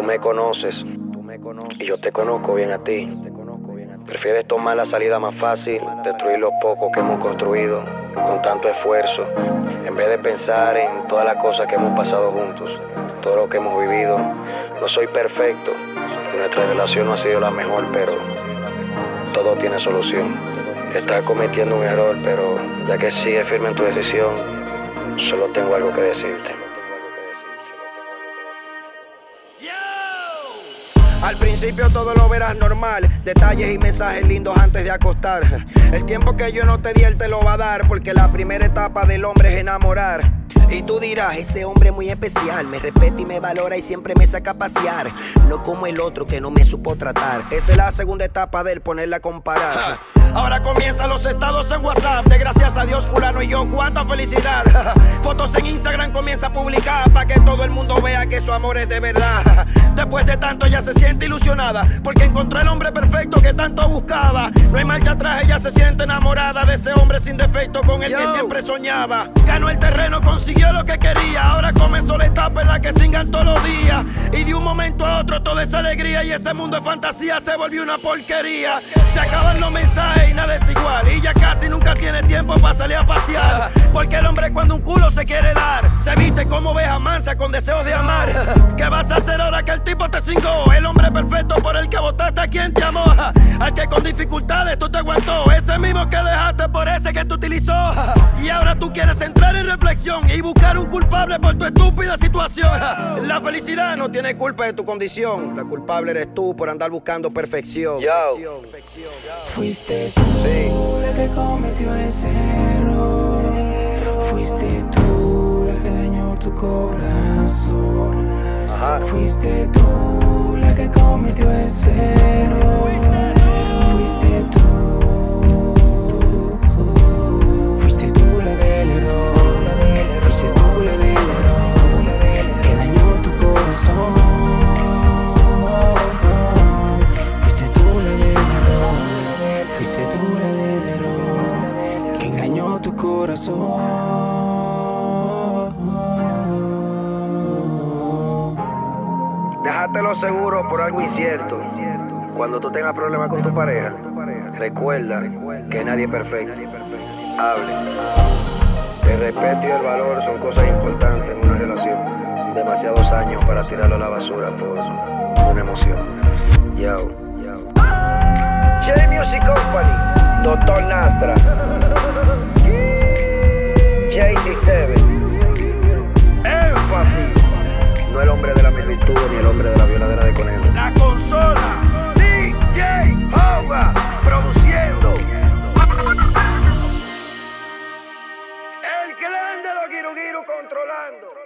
Tú me conoces y yo te conozco bien a ti. Prefieres tomar la salida más fácil, destruir lo poco que hemos construido con tanto esfuerzo, en vez de pensar en todas las cosas que hemos pasado juntos, todo lo que hemos vivido. No soy perfecto, nuestra relación no ha sido la mejor, pero todo tiene solución. Estás cometiendo un error, pero ya que sigues firme en tu decisión, solo tengo algo que decirte. Al principio todo lo verás normal, detalles y mensajes lindos antes de acostar. El tiempo que yo no te di, él te lo va a dar, porque la primera etapa del hombre es enamorar. Y tú dirás, ese hombre muy especial, me respeta y me valora y siempre me saca a pasear. No como el otro que no me supo tratar. Esa es la segunda etapa de él, ponerla a comparar. Ahora comienzan los estados en WhatsApp. De gracias a Dios, fulano y yo, cuánta felicidad. Fotos en Instagram comienza a publicar para que todo el mundo vea que su amor es de verdad. Después de tanto ya se siente ilusionada porque encontró el hombre perfecto que tanto buscaba. No hay marcha atrás, ella se siente enamorada de ese hombre sin defecto con el que siempre soñaba. Ganó el terreno, consiguió lo que quería. Ahora comenzó la etapa en la que singan todos los días. Y de un momento a otro toda esa alegría y ese mundo de fantasía se volvió una porquería. Se acaban los mensajes y nada es igual. Y ya casi nunca tiene tiempo para salir a pasear. Porque el hombre cuando un culo se quiere dar, se viste como oveja mansa con deseos de amar. ¿Qué vas a hacer ahora que el tipo te cingó? El hombre perfecto por el que votaste a quien te amó. Al que con dificultades tú te aguantó. Ese mismo que dejaste por ese que te utilizó. Y ahora tú quieres entrar en reflexión y buscar un culpable por tu estúpida situación. La felicidad no tiene culpa de tu condición. La culpable eres tú por andar buscando perfección. Yo. Fuiste tú la que cometió ese error. Fuiste tú la que dañó tu corazón. Fuiste tú la que cometió ese error. Fuiste tú. Fuiste tú la del error. Fuiste tú la del error que dañó tu corazón. Fuiste tú la del error. Fuiste tú corazón. Déjatelo seguro por algo incierto. Cuando tú tengas problemas con tu pareja, recuerda que nadie es perfecto. Hable. El respeto y el valor son cosas importantes en una relación. Demasiados años para tirarlo a la basura por una emoción. Yo. J Music Company, Doctor Nastra, JC7, Énfasis, no el hombre de la mil virtudes ni el hombre de la violadera de conejo. La consola. DJ Hoga produciendo. El clan de los Giru Giru controlando.